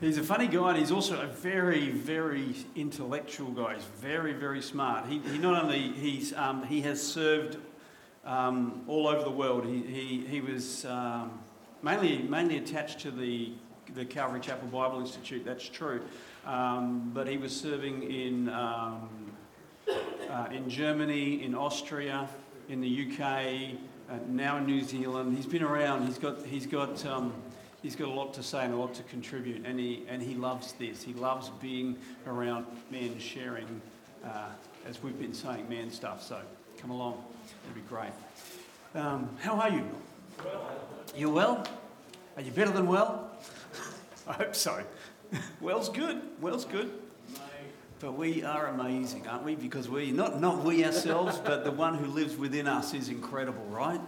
He's a funny guy, and he's also a very, very intellectual guy. He's very, very smart. He, he not only he's um, he has served um, all over the world. He, he, he was um, mainly mainly attached to the the Calvary Chapel Bible Institute. That's true, um, but he was serving in um, uh, in Germany, in Austria, in the UK, uh, now in New Zealand. He's been around. He's got he's got um, he's got a lot to say and a lot to contribute, and he and he loves this. He loves being around men sharing, uh, as we've been saying, man stuff. So come along, it'll be great. Um, how are you? You well? Are you better than well? I hope so. Well's good. Well's good. But we are amazing, aren't we? Because we, not, not we ourselves, but the one who lives within us is incredible, right?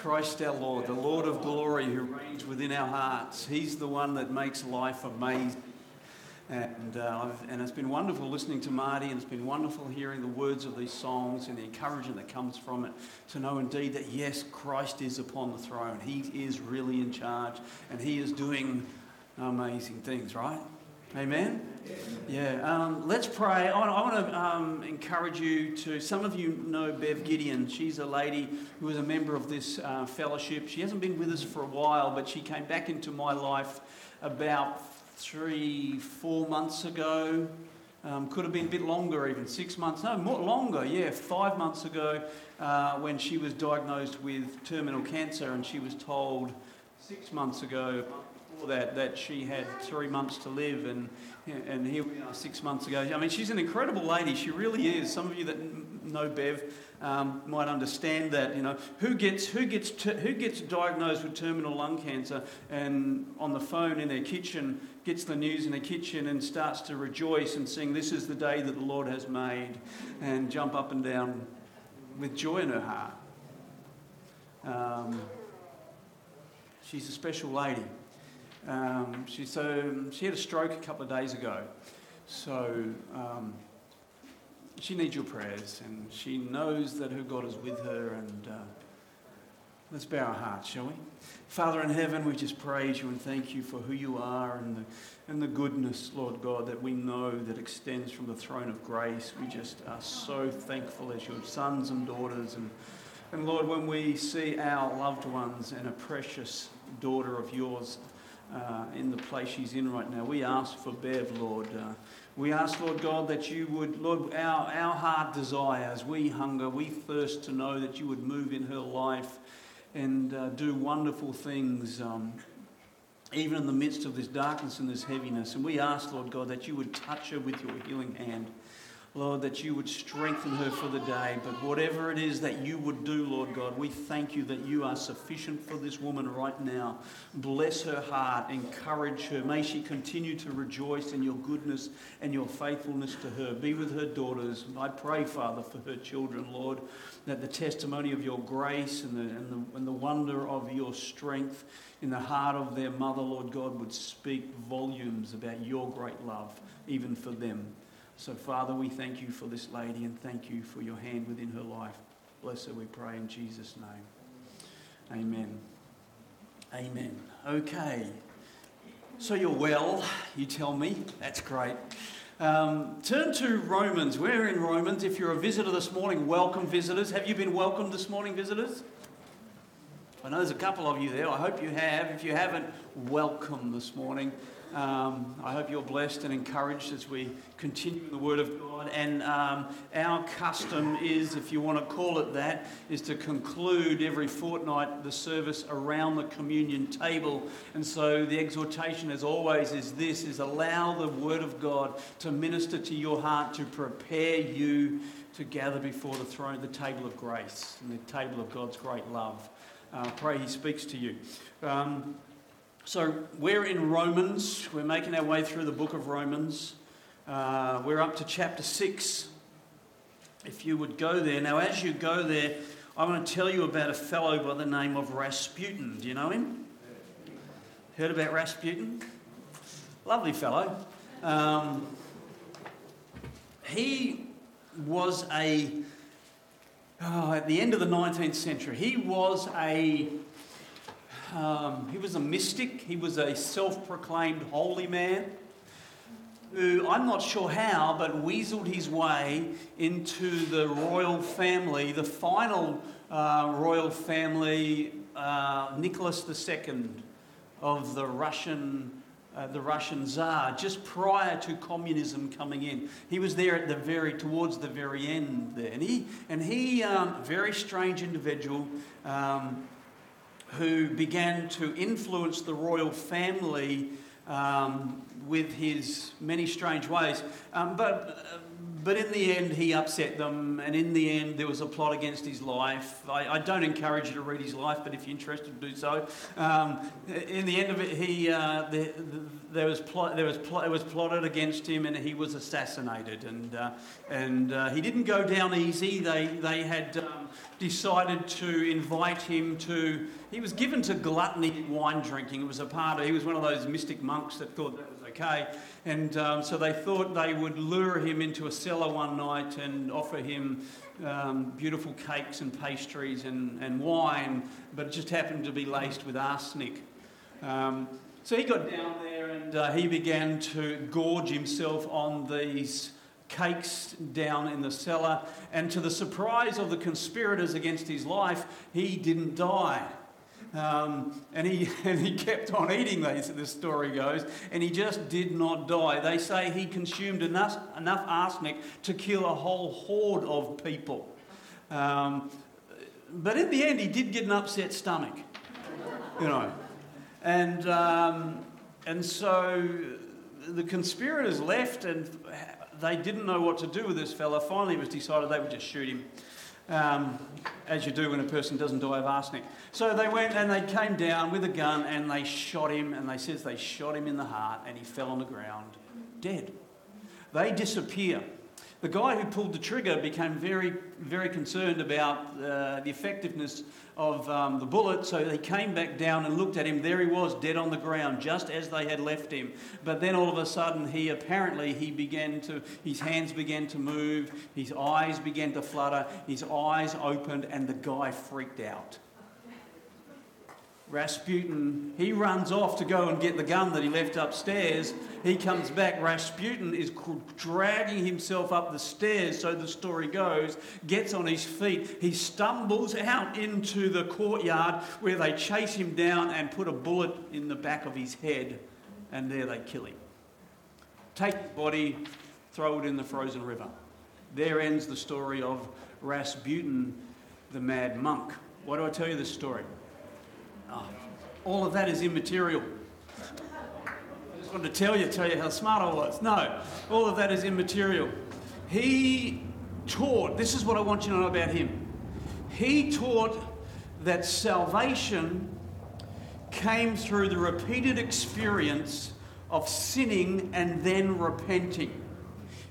Christ our Lord, the Lord of glory who reigns within our hearts. He's the one that makes life amazing. And, uh, and it's been wonderful listening to Marty, and it's been wonderful hearing the words of these songs and the encouragement that comes from it to know indeed that yes, Christ is upon the throne. He is really in charge, and He is doing amazing things, right? Amen? Yeah, um, let's pray. I I want to um, encourage you to. Some of you know Bev Gideon. She's a lady who is a member of this uh, fellowship. She hasn't been with us for a while, but she came back into my life about three, four months ago. Um, could have been a bit longer, even six months. No, more longer. Yeah, five months ago, uh, when she was diagnosed with terminal cancer, and she was told six months ago that that she had three months to live, and and here we are six months ago. I mean, she's an incredible lady. She really is. Some of you that know Bev um, might understand that. You know, who gets who gets t- who gets diagnosed with terminal lung cancer and on the phone in their kitchen gets the news in their kitchen and starts to rejoice and sing, "This is the day that the Lord has made," and jump up and down with joy in her heart. Um, she's a special lady. Um, she, so she had a stroke a couple of days ago. So um, she needs your prayers, and she knows that her God is with her. And uh, let's bow our hearts, shall we? Father in heaven, we just praise you and thank you for who you are and the, and the goodness, Lord God, that we know that extends from the throne of grace. We just are so thankful as your sons and daughters. And, and Lord, when we see our loved ones and a precious daughter of yours uh, in the place she's in right now. We ask for Bev, Lord. Uh, we ask, Lord God, that you would, Lord, our, our heart desires, we hunger, we thirst to know that you would move in her life and uh, do wonderful things, um, even in the midst of this darkness and this heaviness. And we ask, Lord God, that you would touch her with your healing hand. Lord, that you would strengthen her for the day. But whatever it is that you would do, Lord God, we thank you that you are sufficient for this woman right now. Bless her heart, encourage her. May she continue to rejoice in your goodness and your faithfulness to her. Be with her daughters. I pray, Father, for her children, Lord, that the testimony of your grace and the, and the, and the wonder of your strength in the heart of their mother, Lord God, would speak volumes about your great love, even for them. So, Father, we thank you for this lady and thank you for your hand within her life. Bless her, we pray in Jesus' name. Amen. Amen. Okay. So you're well, you tell me. That's great. Um, turn to Romans. We're in Romans. If you're a visitor this morning, welcome, visitors. Have you been welcomed this morning, visitors? I know there's a couple of you there. I hope you have. If you haven't, welcome this morning. Um, I hope you're blessed and encouraged as we continue in the Word of God. And um, our custom is, if you want to call it that, is to conclude every fortnight the service around the communion table. And so the exhortation, as always, is this: is allow the Word of God to minister to your heart to prepare you to gather before the throne, the table of grace, and the table of God's great love. Uh, pray He speaks to you. Um, so we're in Romans. We're making our way through the book of Romans. Uh, we're up to chapter 6. If you would go there. Now, as you go there, I want to tell you about a fellow by the name of Rasputin. Do you know him? Heard about Rasputin? Lovely fellow. Um, he was a, oh, at the end of the 19th century, he was a Um, he was a mystic, he was a self proclaimed holy man who I'm not sure how, but weaseled his way into the royal family, the final uh, royal family, uh, Nicholas II of the Russian. Uh, the Russian Tsar, just prior to communism coming in, he was there at the very towards the very end there, and he and he, um, very strange individual, um, who began to influence the royal family um, with his many strange ways. Um, but, uh, but in the end, he upset them, and in the end, there was a plot against his life. I, I don't encourage you to read his life, but if you're interested, do so. Um, in the end of it, he, uh, the, the, there, was plot, there was plot, it was plotted against him, and he was assassinated. And, uh, and uh, he didn't go down easy. They, they had um, decided to invite him to. He was given to gluttony wine drinking. It was a part of. He was one of those mystic monks that thought that was okay, and um, so they thought they would lure him into a cellar one night and offer him um, beautiful cakes and pastries and, and wine, but it just happened to be laced with arsenic. Um, so he got down there and uh, he began to gorge himself on these cakes down in the cellar. And to the surprise of the conspirators against his life, he didn't die. Um, and, he, and he kept on eating these, the story goes, and he just did not die. They say he consumed enough, enough arsenic to kill a whole horde of people. Um, but in the end, he did get an upset stomach, you know. And, um, and so the conspirators left, and they didn't know what to do with this fella. Finally, it was decided they would just shoot him, um, as you do when a person doesn't die of arsenic. So they went and they came down with a gun and they shot him, and they says they shot him in the heart, and he fell on the ground, dead. They disappear. The guy who pulled the trigger became very, very concerned about uh, the effectiveness of um, the bullet, so they came back down and looked at him. There he was, dead on the ground, just as they had left him. But then all of a sudden, he apparently he began to, his hands began to move, his eyes began to flutter, his eyes opened, and the guy freaked out. Rasputin, he runs off to go and get the gun that he left upstairs. He comes back. Rasputin is dragging himself up the stairs, so the story goes, gets on his feet. He stumbles out into the courtyard where they chase him down and put a bullet in the back of his head, and there they kill him. Take the body, throw it in the frozen river. There ends the story of Rasputin, the mad monk. Why do I tell you this story? Oh, all of that is immaterial. I just wanted to tell you, tell you how smart I was. No, all of that is immaterial. He taught, this is what I want you to know about him. He taught that salvation came through the repeated experience of sinning and then repenting.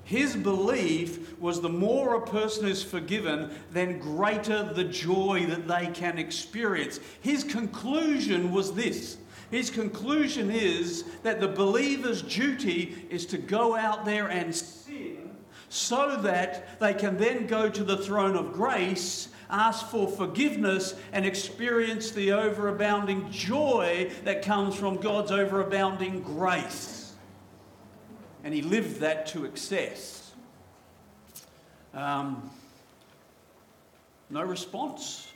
His belief was the more a person is forgiven, then greater the joy that they can experience. His conclusion was this. His conclusion is that the believer's duty is to go out there and sin so that they can then go to the throne of grace, ask for forgiveness, and experience the overabounding joy that comes from God's overabounding grace and he lived that to excess. Um, no response.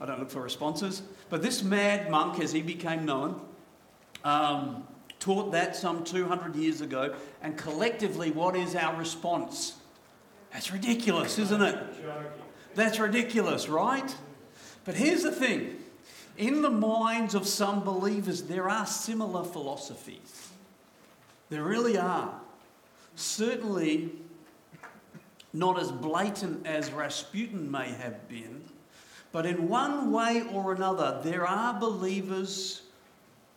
I don't look for responses. But this mad monk, as he became known, um, taught that some 200 years ago. And collectively, what is our response? That's ridiculous, isn't it? That's ridiculous, right? But here's the thing in the minds of some believers, there are similar philosophies. There really are. Certainly not as blatant as Rasputin may have been, but in one way or another, there are believers,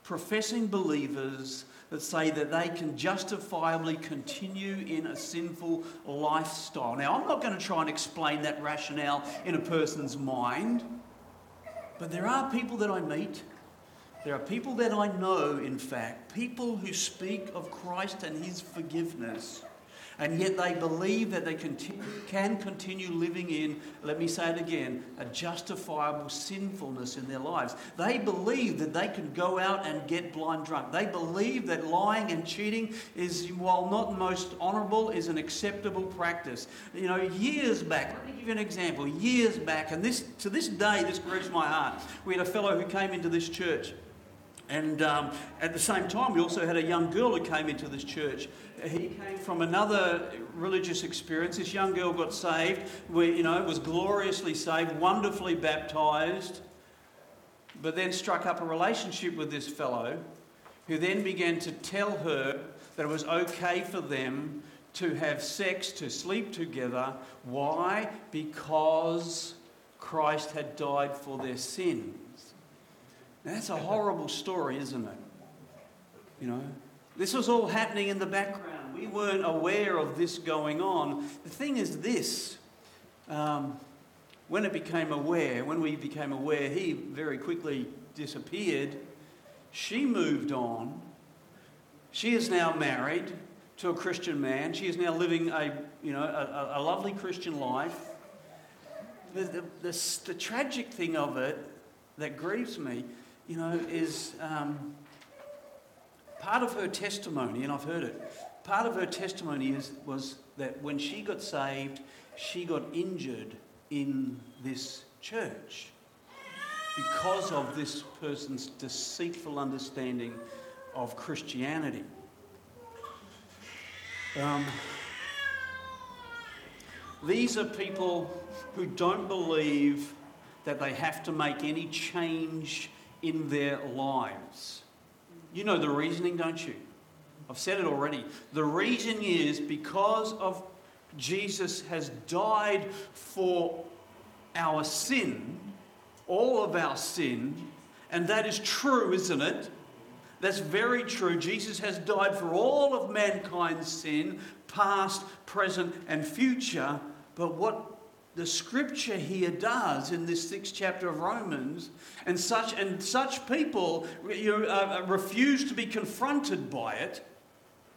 professing believers, that say that they can justifiably continue in a sinful lifestyle. Now, I'm not going to try and explain that rationale in a person's mind, but there are people that I meet there are people that I know, in fact, people who speak of Christ and his forgiveness, and yet they believe that they continue, can continue living in, let me say it again, a justifiable sinfulness in their lives. They believe that they can go out and get blind drunk. They believe that lying and cheating is, while not most honourable, is an acceptable practice. You know, years back, let me give you an example. Years back, and this to this day, this grieves my heart. We had a fellow who came into this church. And um, at the same time, we also had a young girl who came into this church. He came from another religious experience. This young girl got saved, you know, was gloriously saved, wonderfully baptized, but then struck up a relationship with this fellow who then began to tell her that it was okay for them to have sex, to sleep together. Why? Because Christ had died for their sins. Now, that's a horrible story, isn't it? You know, this was all happening in the background. We weren't aware of this going on. The thing is this um, when it became aware, when we became aware, he very quickly disappeared. She moved on. She is now married to a Christian man. She is now living a, you know, a, a lovely Christian life. The, the, the, the tragic thing of it that grieves me you know, is um, part of her testimony, and I've heard it. Part of her testimony is, was that when she got saved, she got injured in this church because of this person's deceitful understanding of Christianity. Um, these are people who don't believe that they have to make any change in their lives. You know the reasoning, don't you? I've said it already. The reason is because of Jesus has died for our sin, all of our sin, and that is true, isn't it? That's very true. Jesus has died for all of mankind's sin, past, present, and future. But what the scripture here does in this sixth chapter of Romans, and such and such people you uh, uh, refuse to be confronted by it.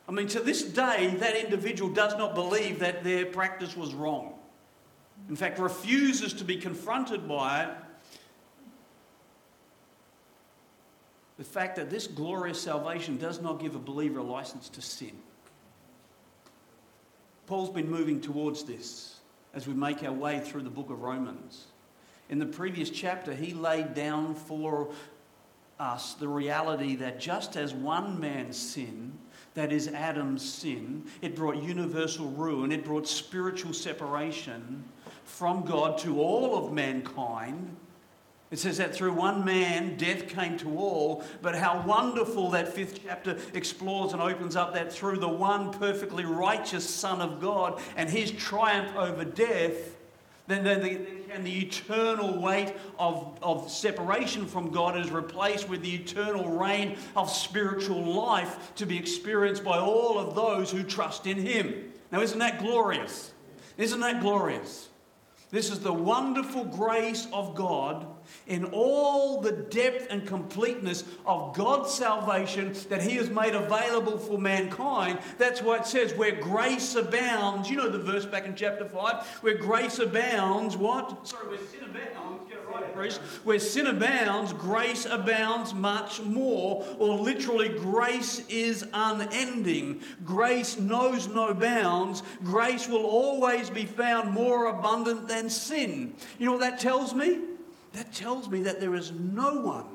I mean, to this day, that individual does not believe that their practice was wrong. In fact, refuses to be confronted by it. The fact that this glorious salvation does not give a believer a license to sin. Paul's been moving towards this as we make our way through the book of Romans. In the previous chapter, he laid down for us the reality that just as one man's sin, that is Adam's sin, it brought universal ruin, it brought spiritual separation from God to all of mankind. It says that through one man, death came to all, but how wonderful that fifth chapter explores and opens up that through the one perfectly righteous Son of God and his triumph over death, then, then the, and the eternal weight of, of separation from God is replaced with the eternal reign of spiritual life to be experienced by all of those who trust in him. Now, isn't that glorious? Isn't that glorious? This is the wonderful grace of God in all the depth and completeness of God's salvation that He has made available for mankind. That's why it says, where grace abounds, you know the verse back in chapter 5, where grace abounds, what? Sorry, where sin abounds, Where sin abounds, grace abounds much more, or literally, grace is unending. Grace knows no bounds. Grace will always be found more abundant than sin. You know what that tells me? That tells me that there is no one,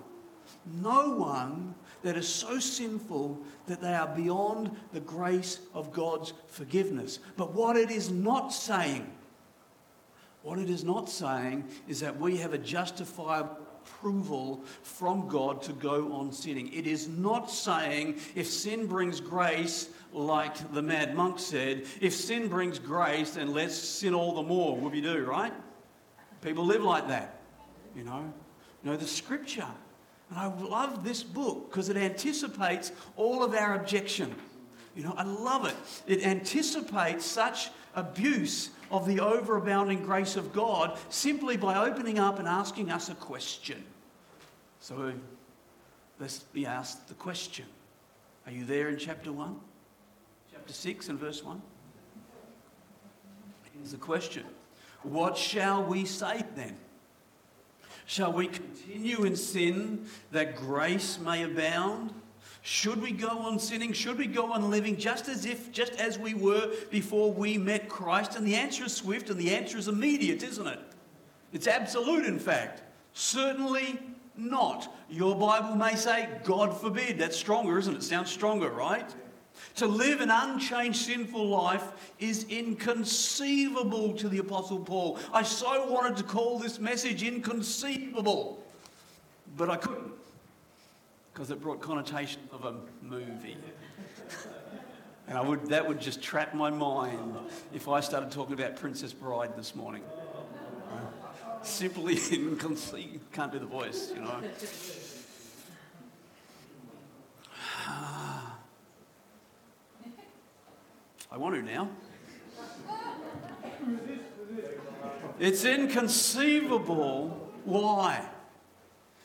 no one that is so sinful that they are beyond the grace of God's forgiveness. But what it is not saying, what it is not saying is that we have a justifiable approval from God to go on sinning. It is not saying if sin brings grace, like the mad monk said, if sin brings grace, then let's sin all the more. We do, right? People live like that you know. You know, the scripture. And I love this book because it anticipates all of our objection. You know, I love it. It anticipates such abuse of the overabounding grace of God simply by opening up and asking us a question. So let's be asked the question. Are you there in chapter 1? Chapter 6 and verse 1? Here's the question What shall we say then? Shall we continue in sin that grace may abound? Should we go on sinning? Should we go on living just as if, just as we were before we met Christ? And the answer is swift and the answer is immediate, isn't it? It's absolute, in fact. Certainly not. Your Bible may say, God forbid. That's stronger, isn't it? Sounds stronger, right? To live an unchanged sinful life is inconceivable to the Apostle Paul. I so wanted to call this message inconceivable, but I couldn't because it brought connotations of a movie. And I would, that would just trap my mind if I started talking about Princess Bride this morning. Simply inconceivable. Can't do the voice, you know. I want to now. It's inconceivable. Why?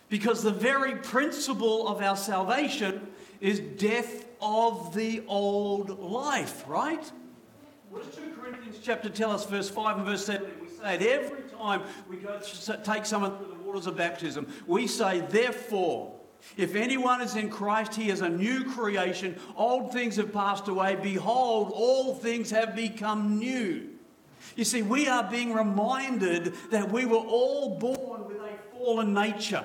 Because the very principle of our salvation is death of the old life, right? What does 2 Corinthians chapter tell us, verse 5 and verse 7? We say it every time we go take someone through the waters of baptism. We say, therefore, if anyone is in Christ, he is a new creation. Old things have passed away. Behold, all things have become new. You see, we are being reminded that we were all born with a fallen nature.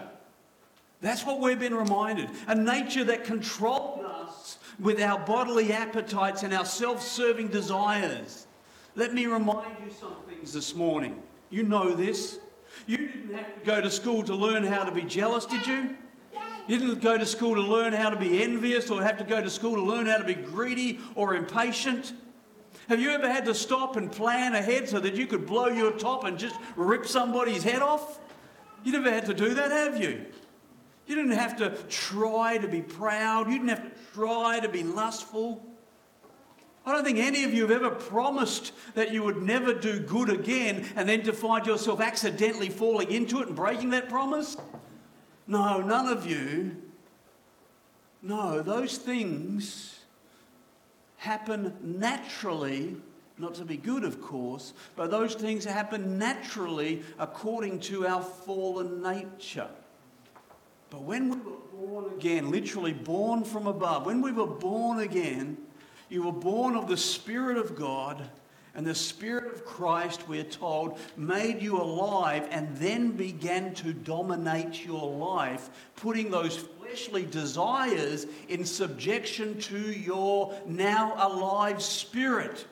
That's what we've been reminded. A nature that controlled us with our bodily appetites and our self serving desires. Let me remind you some things this morning. You know this. You didn't have to go to school to learn how to be jealous, did you? You didn't go to school to learn how to be envious or have to go to school to learn how to be greedy or impatient. Have you ever had to stop and plan ahead so that you could blow your top and just rip somebody's head off? You never had to do that, have you? You didn't have to try to be proud. You didn't have to try to be lustful. I don't think any of you have ever promised that you would never do good again and then to find yourself accidentally falling into it and breaking that promise. No, none of you. No, those things happen naturally, not to be good, of course, but those things happen naturally according to our fallen nature. But when we were born again, literally born from above, when we were born again, you were born of the Spirit of God, and the Spirit of Christ, we're told, made you alive and then began to dominate your life, putting those fleshly desires in subjection to your now alive spirit.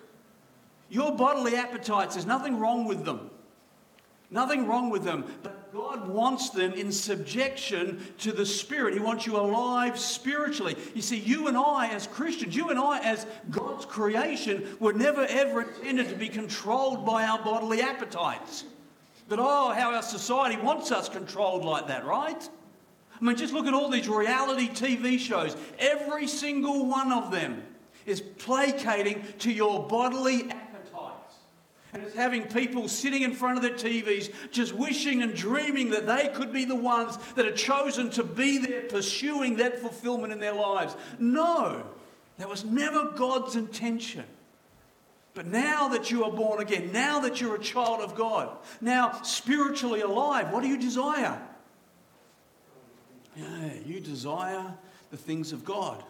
Your bodily appetites, there's nothing wrong with them. Nothing wrong with them, but God wants them in subjection to the Spirit. He wants you alive spiritually. You see, you and I, as Christians, you and I, as God's creation, were never ever intended to be controlled by our bodily appetites. But oh, how our society wants us controlled like that, right? I mean, just look at all these reality TV shows. Every single one of them is placating to your bodily and it's having people sitting in front of their TVs just wishing and dreaming that they could be the ones that are chosen to be there pursuing that fulfillment in their lives. No, that was never God's intention. But now that you are born again, now that you're a child of God, now spiritually alive, what do you desire? Yeah, you desire the things of God.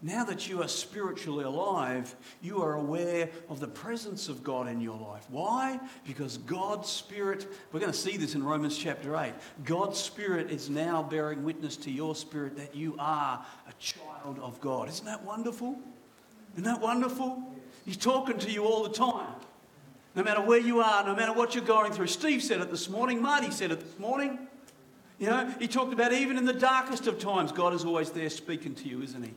Now that you are spiritually alive, you are aware of the presence of God in your life. Why? Because God's Spirit, we're going to see this in Romans chapter 8. God's Spirit is now bearing witness to your spirit that you are a child of God. Isn't that wonderful? Isn't that wonderful? He's talking to you all the time. No matter where you are, no matter what you're going through. Steve said it this morning, Marty said it this morning. You know, he talked about even in the darkest of times, God is always there speaking to you, isn't he?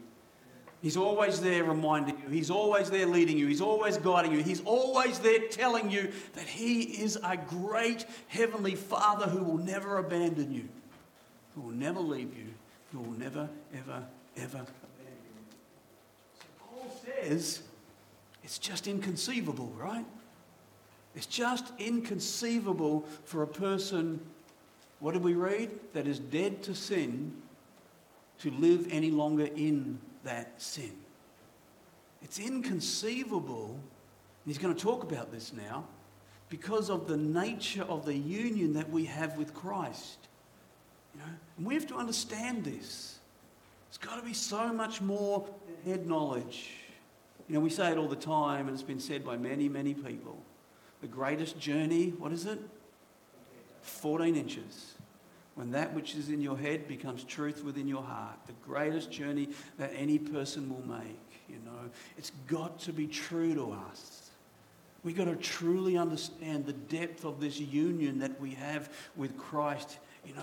He's always there reminding you. He's always there leading you. He's always guiding you. He's always there telling you that He is a great Heavenly Father who will never abandon you, who will never leave you, who will never, ever, ever abandon you. So Paul says it's just inconceivable, right? It's just inconceivable for a person, what did we read? That is dead to sin to live any longer in that sin. It's inconceivable He's going to talk about this now because of the nature of the union that we have with Christ. You know, and we have to understand this. It's got to be so much more head knowledge. You know, we say it all the time, and it's been said by many, many people. The greatest journey, what is it? 14 inches. When that which is in your head becomes truth within your heart, the greatest journey that any person will make, you know, it's got to be true to us. We've got to truly understand the depth of this union that we have with Christ, you know.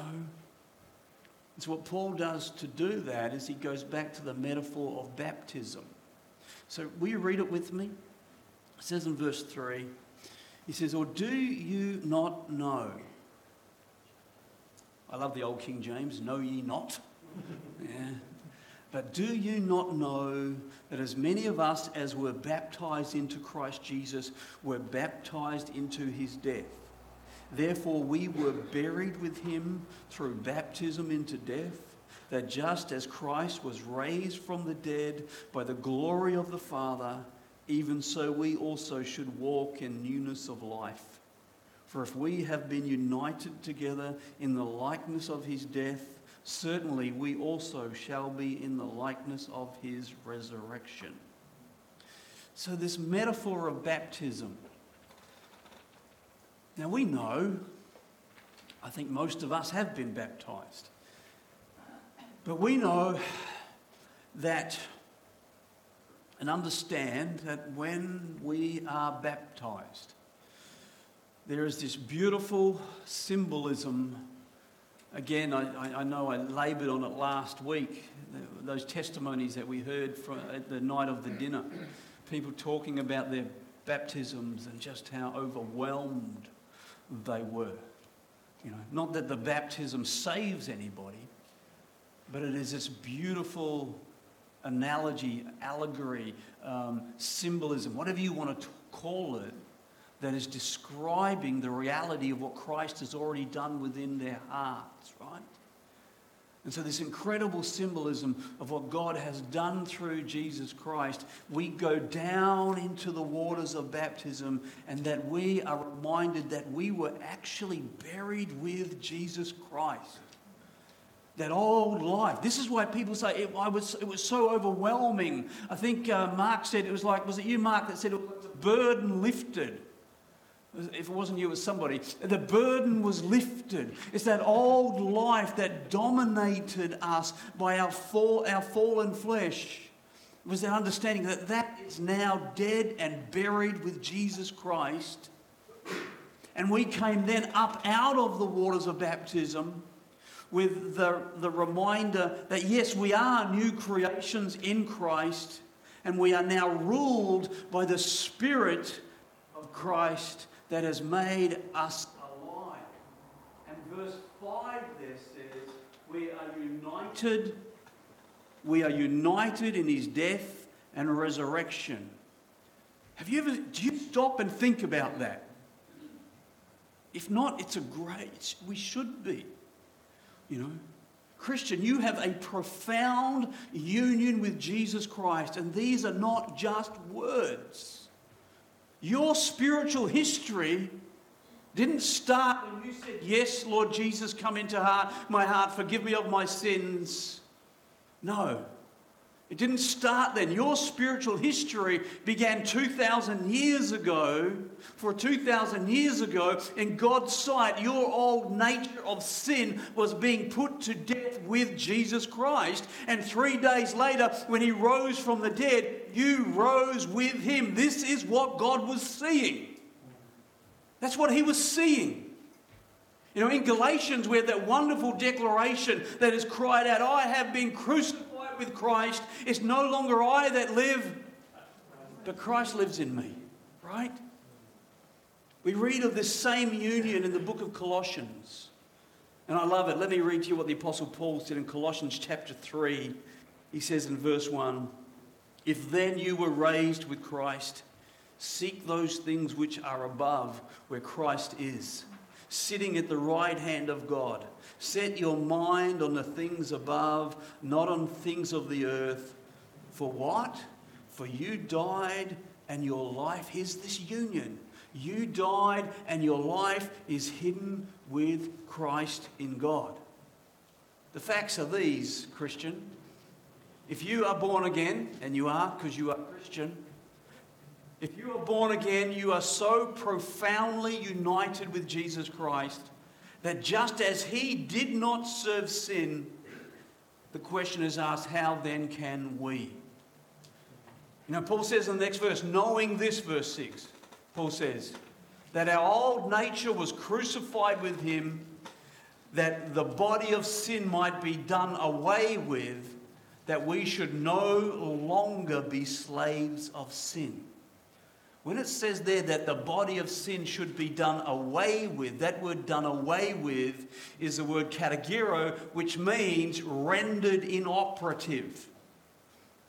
So what Paul does to do that is he goes back to the metaphor of baptism. So will you read it with me? It says in verse 3, he says, Or do you not know? I love the old King James, know ye not? yeah. But do you not know that as many of us as were baptized into Christ Jesus were baptized into his death? Therefore, we were buried with him through baptism into death, that just as Christ was raised from the dead by the glory of the Father, even so we also should walk in newness of life. For if we have been united together in the likeness of his death, certainly we also shall be in the likeness of his resurrection. So, this metaphor of baptism. Now, we know, I think most of us have been baptized, but we know that and understand that when we are baptized, there is this beautiful symbolism. Again, I, I know I laboured on it last week, those testimonies that we heard from, at the night of the dinner. People talking about their baptisms and just how overwhelmed they were. You know, not that the baptism saves anybody, but it is this beautiful analogy, allegory, um, symbolism, whatever you want to call it, that is describing the reality of what Christ has already done within their hearts, right? And so, this incredible symbolism of what God has done through Jesus Christ, we go down into the waters of baptism and that we are reminded that we were actually buried with Jesus Christ. That old life. This is why people say it, was, it was so overwhelming. I think uh, Mark said it was like, was it you, Mark, that said it was a burden lifted? If it wasn't you, it was somebody. The burden was lifted. It's that old life that dominated us by our, fall, our fallen flesh. It was that understanding that that is now dead and buried with Jesus Christ. And we came then up out of the waters of baptism with the, the reminder that yes, we are new creations in Christ and we are now ruled by the Spirit of Christ that has made us alive. And verse 5 there says, We are united, we are united in his death and resurrection. Have you ever, do you stop and think about that? If not, it's a great, we should be. You know, Christian, you have a profound union with Jesus Christ, and these are not just words. Your spiritual history didn't start when you said, Yes, Lord Jesus, come into heart, my heart, forgive me of my sins. No. It didn't start then. Your spiritual history began 2,000 years ago. For 2,000 years ago, in God's sight, your old nature of sin was being put to death with Jesus Christ. And three days later, when he rose from the dead, you rose with him. This is what God was seeing. That's what he was seeing. You know, in Galatians, we have that wonderful declaration that is cried out, I have been crucified with Christ, it's no longer I that live, but Christ lives in me, right? We read of this same union in the book of Colossians. And I love it. Let me read to you what the Apostle Paul said in Colossians chapter 3. He says in verse 1 If then you were raised with Christ, seek those things which are above, where Christ is, sitting at the right hand of God. Set your mind on the things above, not on things of the earth. For what? For you died, and your life. is this union. You died, and your life is hidden with Christ in God. The facts are these, Christian. If you are born again, and you are because you are Christian, if you are born again, you are so profoundly united with Jesus Christ that just as he did not serve sin, the question is asked, how then can we? You know, Paul says in the next verse, knowing this, verse 6, Paul says, that our old nature was crucified with him, that the body of sin might be done away with, that we should no longer be slaves of sin. When it says there that the body of sin should be done away with, that word done away with is the word katargeo, which means rendered inoperative.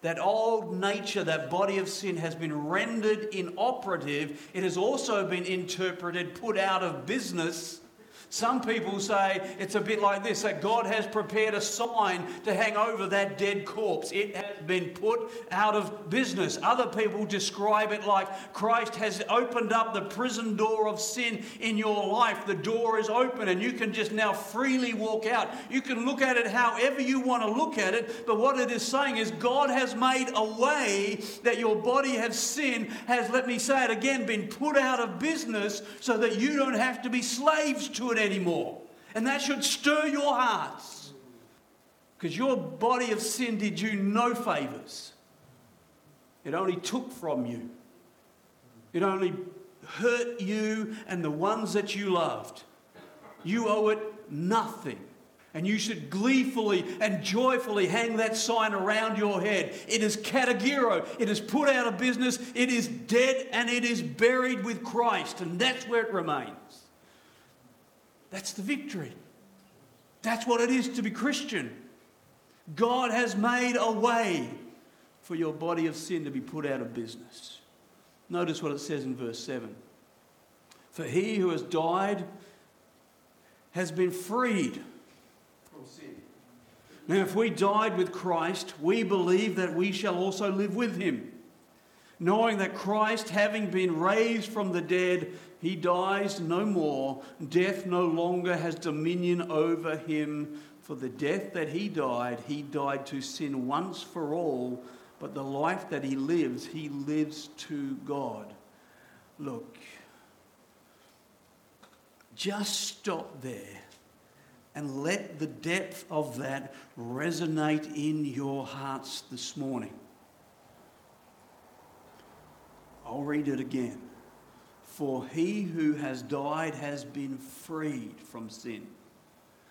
That old nature, that body of sin has been rendered inoperative. It has also been interpreted, put out of business some people say it's a bit like this that God has prepared a sign to hang over that dead corpse. It has been put out of business. Other people describe it like Christ has opened up the prison door of sin in your life. The door is open and you can just now freely walk out. You can look at it however you want to look at it, but what it is saying is God has made a way that your body has sin, has, let me say it again, been put out of business so that you don't have to be slaves to it anymore. And that should stir your hearts. Because your body of sin did you no favors. It only took from you, it only hurt you and the ones that you loved. You owe it nothing. And you should gleefully and joyfully hang that sign around your head. It is katargeo. It is put out of business. It is dead and it is buried with Christ. And that's where it remains. That's the victory. That's what it is to be Christian. God has made a way for your body of sin to be put out of business. Notice what it says in verse 7 For he who has died has been freed from sin. Now, if we died with Christ, we believe that we shall also live with him, knowing that Christ, having been raised from the dead, he dies no more. Death no longer has dominion over him. For the death that he died, he died to sin once for all. But the life that he lives, he lives to God. Look, just stop there and let the depth of that resonate in your hearts this morning. I'll read it again. For he who has died has been freed from sin.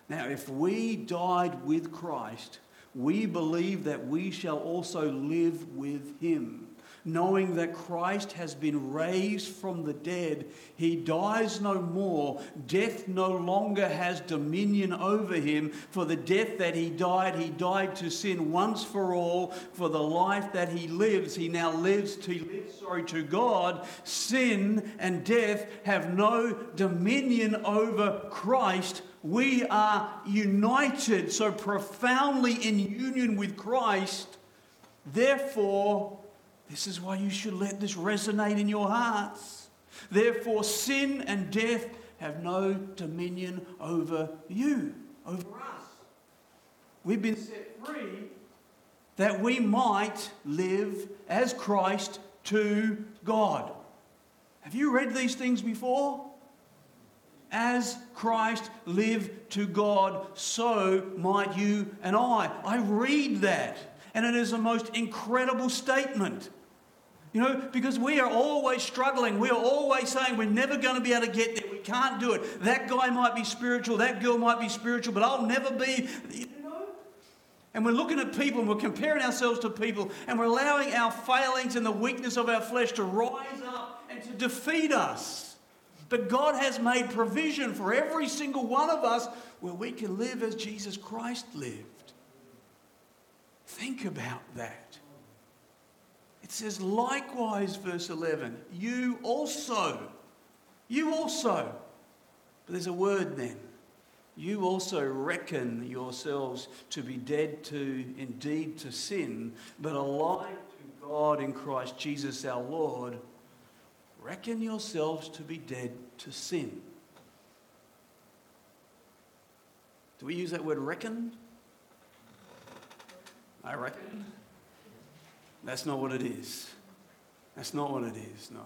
Now, if we died with Christ, we believe that we shall also live with him knowing that Christ has been raised from the dead. He dies no more. Death no longer has dominion over him. For the death that he died, he died to sin once for all. For the life that he lives, he now lives to live, sorry, to God. Sin and death have no dominion over Christ we are united so profoundly in union with Christ. Therefore, this is why you should let this resonate in your hearts. Therefore, sin and death have no dominion over you, over us. We've been set free that we might live as Christ to God. Have you read these things before? As Christ lived to God, so might you and I. I read that, and it is a most incredible statement. You know, because we are always struggling. We are always saying we're never going to be able to get there. We can't do it. That guy might be spiritual, that girl might be spiritual, but I'll never be. You know? And we're looking at people and we're comparing ourselves to people and we're allowing our failings and the weakness of our flesh to rise up and to defeat us. But God has made provision for every single one of us where we can live as Jesus Christ lived. Think about that. It says, likewise, verse 11, you also, you also, but there's a word then. You also reckon yourselves to be dead to indeed to sin, but alive to God in Christ Jesus our Lord, reckon yourselves to be dead to sin. Do we use that word reckon? I reckon. That's not what it is. That's not what it is, no.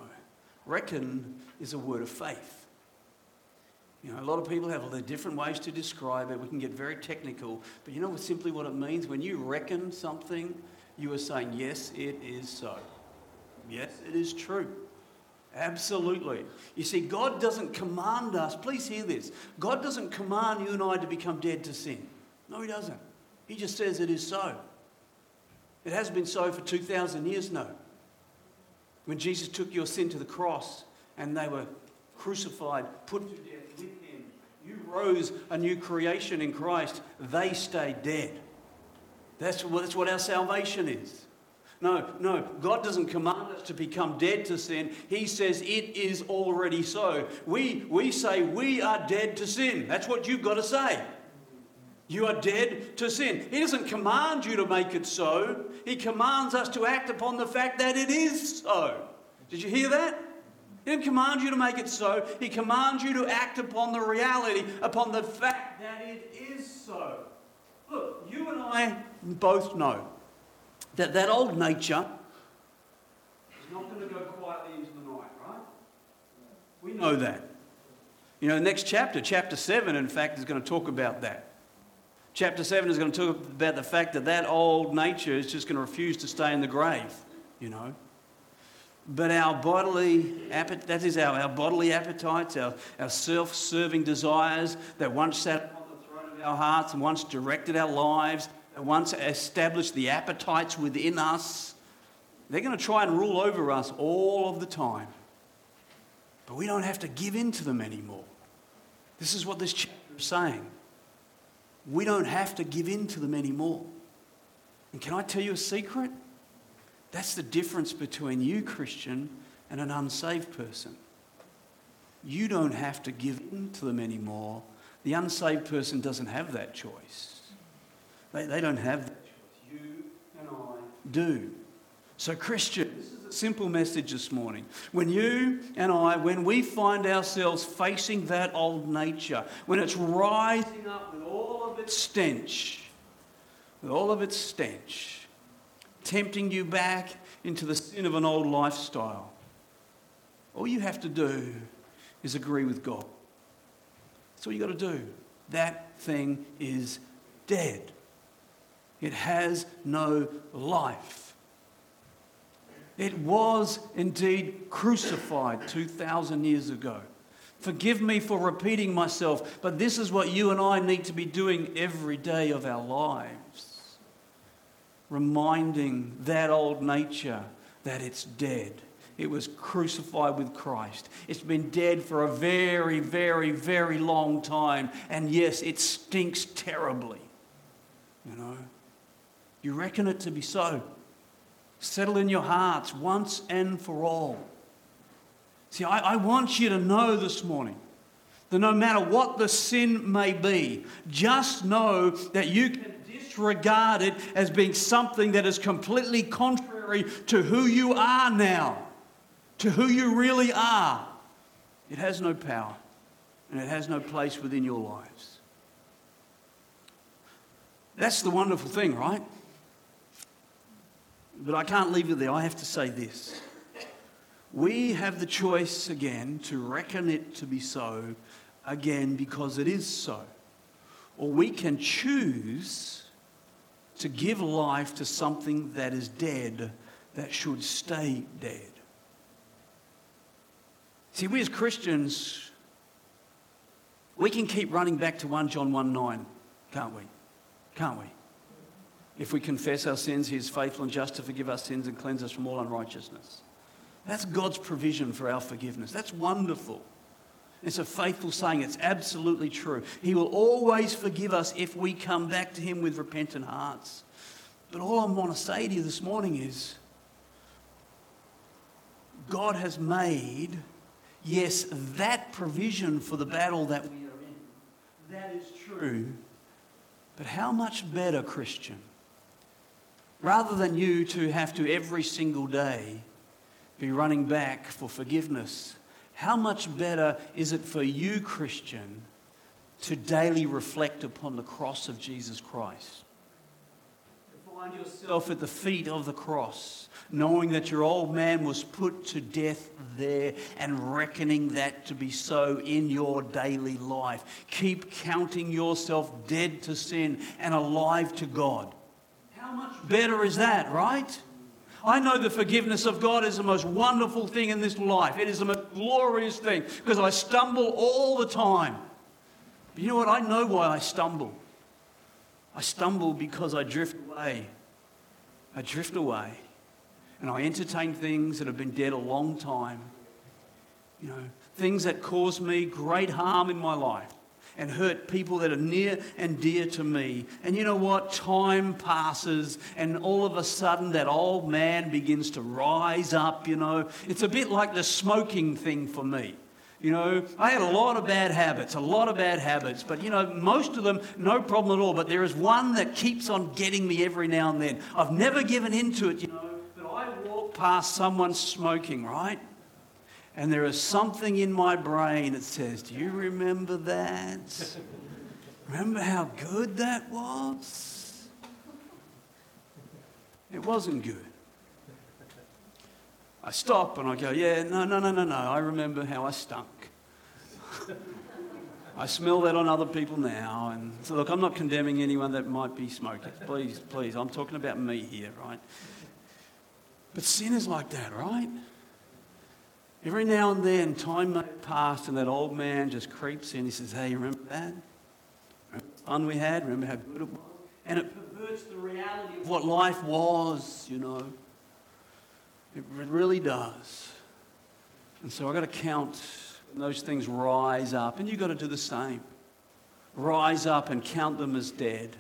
Reckon is a word of faith. You know, a lot of people have all their different ways to describe it. We can get very technical, but you know simply what it means? When you reckon something, you are saying, yes, it is so. Yes, it is true. Absolutely. You see, God doesn't command us, please hear this. God doesn't command you and I to become dead to sin. No, He doesn't. He just says it is so. It has been so for 2,000 years now. When Jesus took your sin to the cross and they were crucified, put to death with Him, you rose a new creation in Christ. They stayed dead. That's what, that's what our salvation is. No, no, God doesn't command us to become dead to sin. He says it is already so. We, we say we are dead to sin. That's what you've got to say. You are dead to sin. He doesn't command you to make it so. He commands us to act upon the fact that it is so. Did you hear that? He didn't command you to make it so. He commands you to act upon the reality, upon the fact that it is so. Look, you and I both know that that old nature is not going to go quietly into the night, right? We know that. You know, the next chapter, chapter 7, in fact, is going to talk about that. Chapter 7 is going to talk about the fact that that old nature is just going to refuse to stay in the grave, you know. But our bodily, appetite, that is our, our bodily appetites, our, our self serving desires that once sat on the throne of our hearts and once directed our lives once established the appetites within us, they're going to try and rule over us all of the time. But we don't have to give in to them anymore. This is what this chapter is saying. We don't have to give in to them anymore. And can I tell you a secret? That's the difference between you, Christian, and an unsaved person. You don't have to give in to them anymore. The unsaved person doesn't have that choice. They, they don't have that choice. You and I do. So, Christian, this is a simple message this morning. When you and I, when we find ourselves facing that old nature, when it's rising up with all its stench, with all of its stench, tempting you back into the sin of an old lifestyle, all you have to do is agree with God. That's all you got to do. That thing is dead. It has no life. It was indeed crucified 2,000 years ago. Forgive me for repeating myself, but this is what you and I need to be doing every day of our lives. Reminding that old nature that it's dead. It was crucified with Christ. It's been dead for a very, very, very long time. And yes, it stinks terribly. You know? You reckon it to be so. Settle in your hearts once and for all. See, I, I want you to know this morning that no matter what the sin may be, just know that you can disregard it as being something that is completely contrary to who you are now, to who you really are. It has no power and it has no place within your lives. That's the wonderful thing, right? But I can't leave it there. I have to say this. We have the choice again to reckon it to be so again because it is so. Or we can choose to give life to something that is dead that should stay dead. See, we as Christians, we can keep running back to 1 John 1 9, can't we? Can't we? If we confess our sins, He is faithful and just to forgive our sins and cleanse us from all unrighteousness. That's God's provision for our forgiveness. That's wonderful. It's a faithful saying. It's absolutely true. He will always forgive us if we come back to Him with repentant hearts. But all I want to say to you this morning is God has made, yes, that provision for the battle that we are in. That is true. But how much better, Christian? Rather than you to have to every single day be running back for forgiveness, how much better is it for you, Christian, to daily reflect upon the cross of Jesus Christ? To find yourself at the feet of the cross, knowing that your old man was put to death there and reckoning that to be so in your daily life. Keep counting yourself dead to sin and alive to God. How much better is that, right? I know the forgiveness of God is the most wonderful thing in this life. It is the most glorious thing because I stumble all the time. But you know what? I know why I stumble. I stumble because I drift away. I drift away and I entertain things that have been dead a long time. You know, things that cause me great harm in my life and hurt people that are near and dear to me. And you know what? Time passes, and all of a sudden, that old man begins to rise up. You know, it's a bit like the smoking thing for me. You know, I had a lot of bad habits, a lot of bad habits, but you know, most of them, no problem at all. But there is one that keeps on getting me every now and then. I've never given in to it, you know, but I walk past someone smoking, right? And there is something in my brain that says, Do you remember that? Remember how good that was? It wasn't good. I stop and I go, Yeah, no, no, no, no, no. I remember how I stunk. I smell that on other people now. And so, look, I'm not condemning anyone that might be smoking. Please, please, I'm talking about me here, right? But sin is like that, right? Every now and then, time may pass, and that old man just creeps in. He says, Hey, remember that? Remember the fun we had? Remember how good it was? And it perverts the reality of what life was, you know. It really does. And so I've got to count those things rise up, and you've got to do the same. Rise up and count them as dead.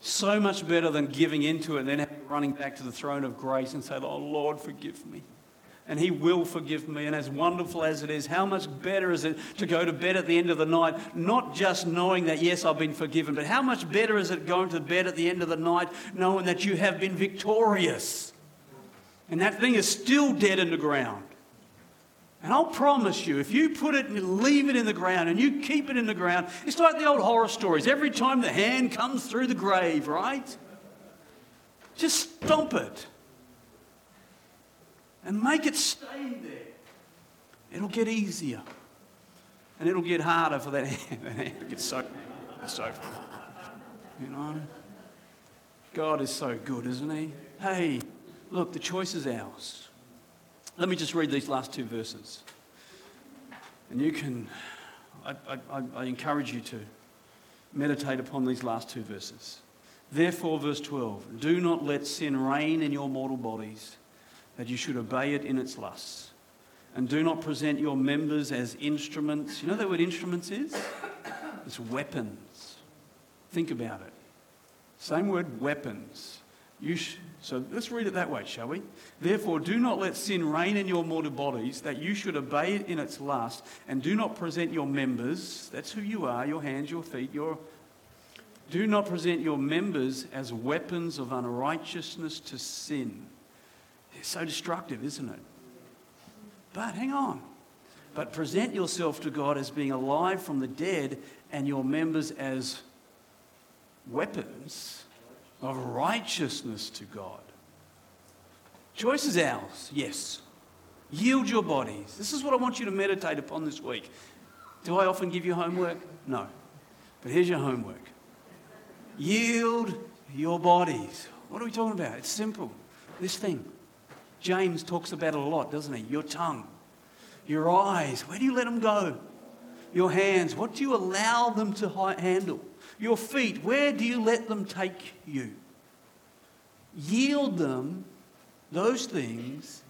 So much better than giving into it and then running back to the throne of grace and say, Oh Lord, forgive me and He will forgive me. And as wonderful as it is, how much better is it to go to bed at the end of the night, not just knowing that, yes, I've been forgiven, but how much better is it going to bed at the end of the night knowing that you have been victorious? And that thing is still dead in the ground. And I'll promise you, if you put it and leave it in the ground and you keep it in the ground, it's like the old horror stories. Every time the hand comes through the grave, right? Just stomp it and make it stay there. It'll get easier. And it'll get harder for that hand. That hand gets so, so, you know. God is so good, isn't He? Hey, look, the choice is ours. Let me just read these last two verses. And you can, I, I, I encourage you to meditate upon these last two verses. Therefore, verse 12, do not let sin reign in your mortal bodies that you should obey it in its lusts. And do not present your members as instruments. You know that word instruments is? It's weapons. Think about it. Same word, weapons. You sh- so let's read it that way, shall we? Therefore, do not let sin reign in your mortal bodies, that you should obey it in its lust, and do not present your members, that's who you are, your hands, your feet, your. Do not present your members as weapons of unrighteousness to sin it's so destructive, isn't it? But hang on. But present yourself to God as being alive from the dead and your members as weapons of righteousness to God. Choice is ours, yes. Yield your bodies. This is what I want you to meditate upon this week. Do I often give you homework? No. But here's your homework yield your bodies. What are we talking about? It's simple. This thing. James talks about it a lot, doesn't he? Your tongue, your eyes, where do you let them go? Your hands, what do you allow them to handle? Your feet, where do you let them take you? Yield them, those things,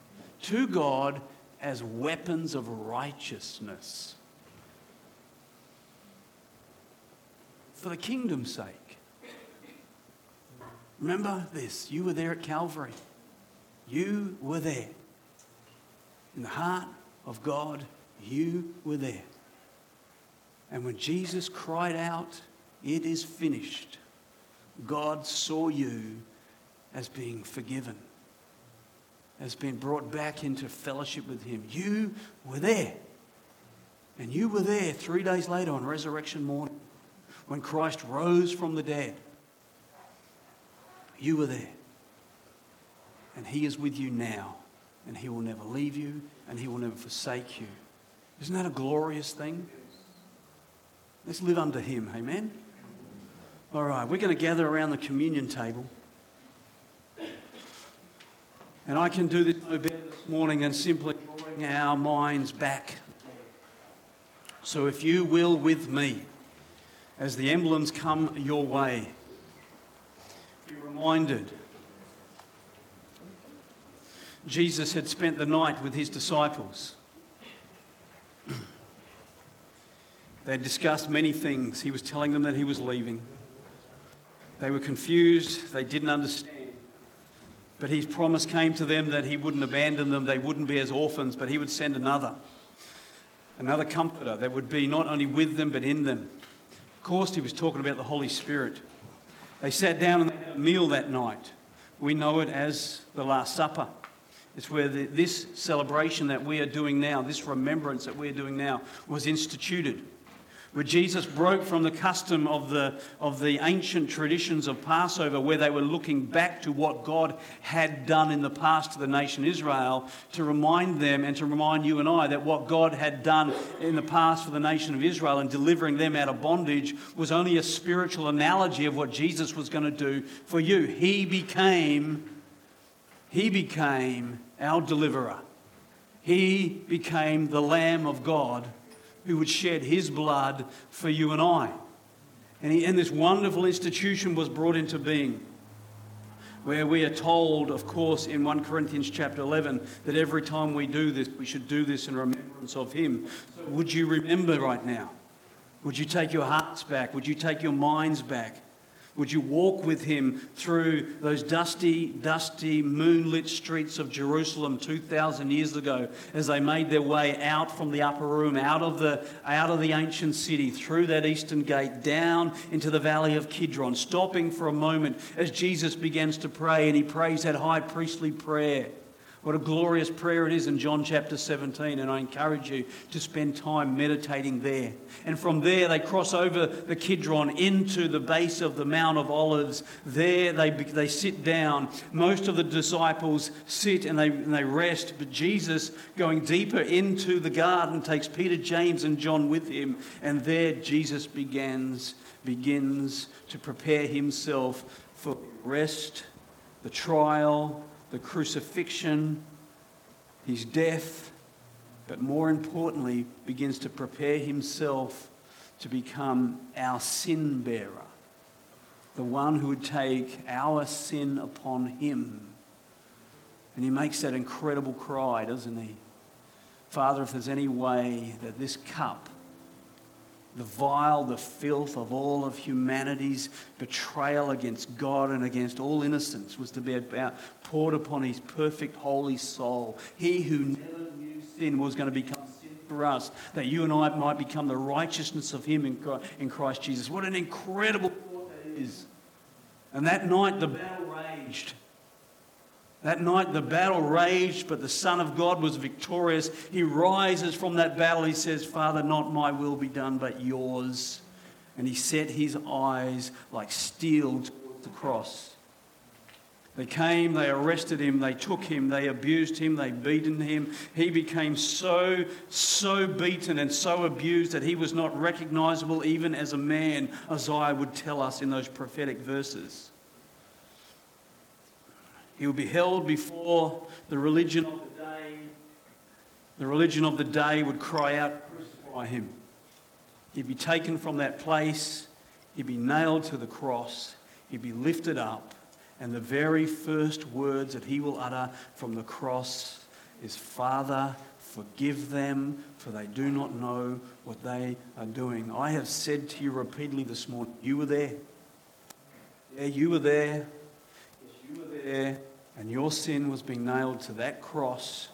to God as weapons of righteousness. For the kingdom's sake. Remember this you were there at Calvary. You were there. In the heart of God, you were there. And when Jesus cried out, It is finished, God saw you as being forgiven, as being brought back into fellowship with Him. You were there. And you were there three days later on resurrection morning when Christ rose from the dead. You were there. And He is with you now. And He will never leave you and He will never forsake you. Isn't that a glorious thing? Let's live under Him. Amen? All right, we're going to gather around the communion table. And I can do this no better this morning than simply bring our minds back. So if you will with me, as the emblems come your way, be reminded Jesus had spent the night with his disciples. They had discussed many things. He was telling them that he was leaving. They were confused, they didn't understand. But his promise came to them that he wouldn't abandon them, they wouldn't be as orphans, but he would send another. Another comforter that would be not only with them but in them. Of course, he was talking about the Holy Spirit. They sat down and they had a meal that night. We know it as the Last Supper. It's where the, this celebration that we are doing now, this remembrance that we are doing now, was instituted. Where Jesus broke from the custom of the, of the ancient traditions of Passover, where they were looking back to what God had done in the past to the nation Israel, to remind them and to remind you and I that what God had done in the past for the nation of Israel and delivering them out of bondage was only a spiritual analogy of what Jesus was going to do for you. He became he became our deliverer. He became the Lamb of God who would shed his blood for you and I. And, he, and this wonderful institution was brought into being where we are told, of course, in 1 Corinthians chapter 11, that every time we do this, we should do this in remembrance of Him. So would you remember right now? Would you take your hearts back? Would you take your minds back? Would you walk with him through those dusty, dusty, moonlit streets of Jerusalem 2,000 years ago as they made their way out from the upper room, out of the, out of the ancient city, through that eastern gate, down into the valley of Kidron, stopping for a moment as Jesus begins to pray and he prays that high priestly prayer what a glorious prayer it is in John chapter 17, and I encourage you to spend time meditating there. And from there, they cross over the Kidron into the base of the Mount of Olives. There, they, they sit down. Most of the disciples sit and they, and they rest, but Jesus, going deeper into the garden, takes Peter, James, and John with him. And there, Jesus begins, begins to prepare himself for rest, the trial, the crucifixion, his death, but more importantly, begins to prepare himself to become our sin bearer, the one who would take our sin upon him. And he makes that incredible cry, doesn't he? Father, if there's any way that this cup the vile, the filth of all of humanity's betrayal against God and against all innocence was to be about poured upon his perfect, holy soul. He who never knew sin was going to become sin for us, that you and I might become the righteousness of him in Christ Jesus. What an incredible thought that is. And that night the battle raged. That night the battle raged, but the Son of God was victorious. He rises from that battle. He says, Father, not my will be done, but yours. And he set his eyes like steel towards the cross. They came, they arrested him, they took him, they abused him, they beaten him. He became so, so beaten and so abused that he was not recognizable even as a man, Isaiah would tell us in those prophetic verses. He would be held before the religion of the day. The religion of the day would cry out, Crucify him. He'd be taken from that place. He'd be nailed to the cross. He'd be lifted up. And the very first words that he will utter from the cross is, Father, forgive them, for they do not know what they are doing. I have said to you repeatedly this morning, you were there. Yeah, you were there. Yes, you were there. And your sin was being nailed to that cross,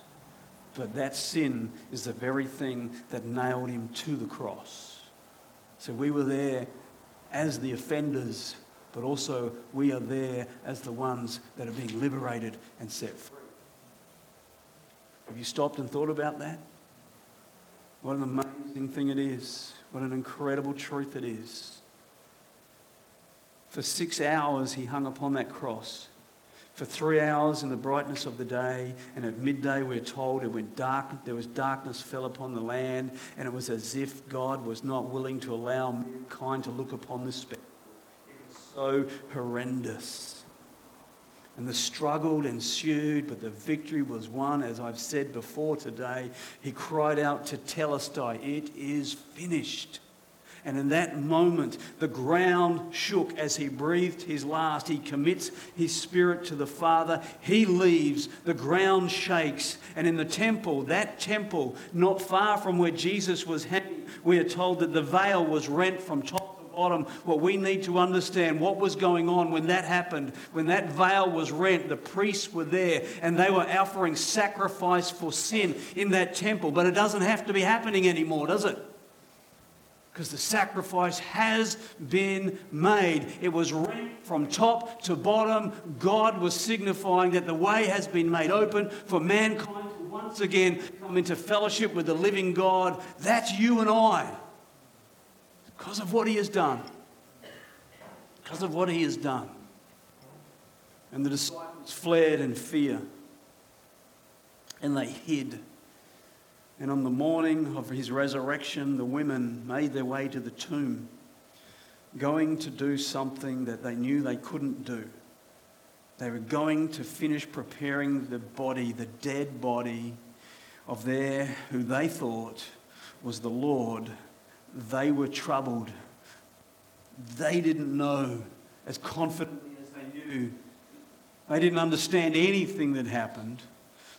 but that sin is the very thing that nailed him to the cross. So we were there as the offenders, but also we are there as the ones that are being liberated and set free. Have you stopped and thought about that? What an amazing thing it is. What an incredible truth it is. For six hours, he hung upon that cross. For three hours in the brightness of the day, and at midday, we're told it went dark. There was darkness fell upon the land, and it was as if God was not willing to allow mankind to look upon this spectacle. So horrendous. And the struggle ensued, but the victory was won. As I've said before today, he cried out Tetelestai, It is finished. And in that moment, the ground shook as he breathed his last. He commits his spirit to the Father. He leaves. The ground shakes. And in the temple, that temple, not far from where Jesus was hanging, we are told that the veil was rent from top to bottom, what we need to understand what was going on when that happened, when that veil was rent, the priests were there and they were offering sacrifice for sin in that temple. But it doesn't have to be happening anymore, does it? Because the sacrifice has been made. It was rent from top to bottom. God was signifying that the way has been made open for mankind to once again come into fellowship with the living God. That's you and I. Because of what he has done. Because of what he has done. And the disciples fled in fear. And they hid. And on the morning of his resurrection, the women made their way to the tomb, going to do something that they knew they couldn't do. They were going to finish preparing the body, the dead body of their, who they thought was the Lord they were troubled. They didn't know as confidently as they knew. They didn't understand anything that happened.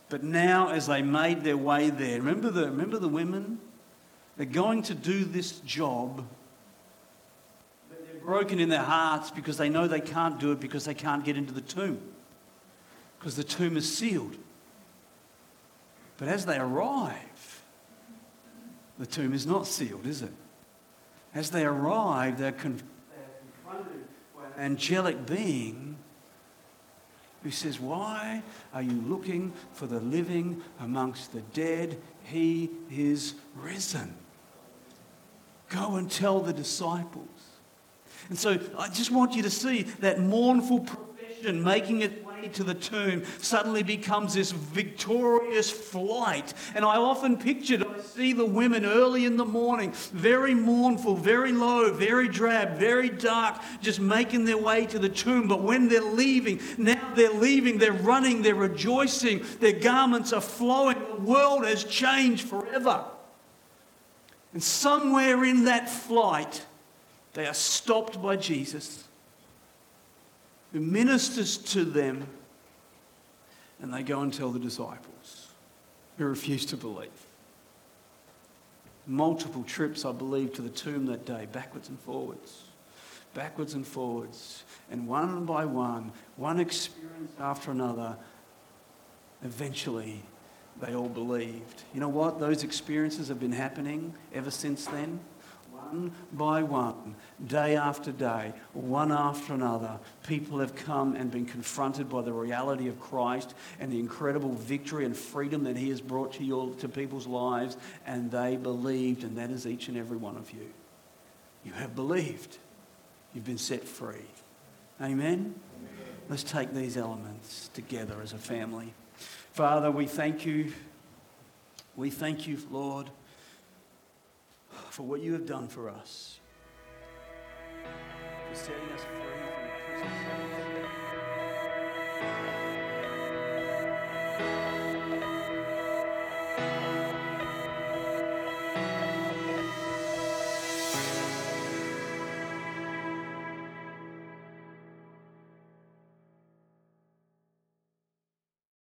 But now, as they made their way there, remember the, remember the women? They're going to do this job. But they're broken in their hearts because they know they can't do it because they can't get into the tomb. Because the tomb is sealed. But as they arrive, the tomb is not sealed, is it? As they arrive, they're, confronted by an angelic being who says, Why are you looking for the living amongst the dead? He is risen. Go and tell the disciples. And so I just want you to see that mournful procession making its way to the tomb suddenly becomes this victorious flight. And I often pictured, I see the women early in the morning, very mournful, very low, very drab, very dark, just making their way to the tomb. But when they're leaving, now they're leaving, they're running, they're rejoicing, their garments are flowing. The world has changed forever. And somewhere in that flight, they are stopped by Jesus who ministers to them, and they go and tell the disciples who refuse to believe. Multiple trips, I believe, to the tomb that day, backwards and forwards, backwards and forwards. And one by one, one experience after another, eventually they all believed. You know what? Those experiences have been happening ever since then one by one, day after day, one after another, people have come and been confronted by the reality of Christ and the incredible victory and freedom that He has brought to, your, to people's lives, and they believed, and that is each and every one of you. You have believed. You've been set free. Amen? Amen? Let's take these elements together as a family. Father, we thank you. We thank you, Lord for what you have done for us. setting us free from prison.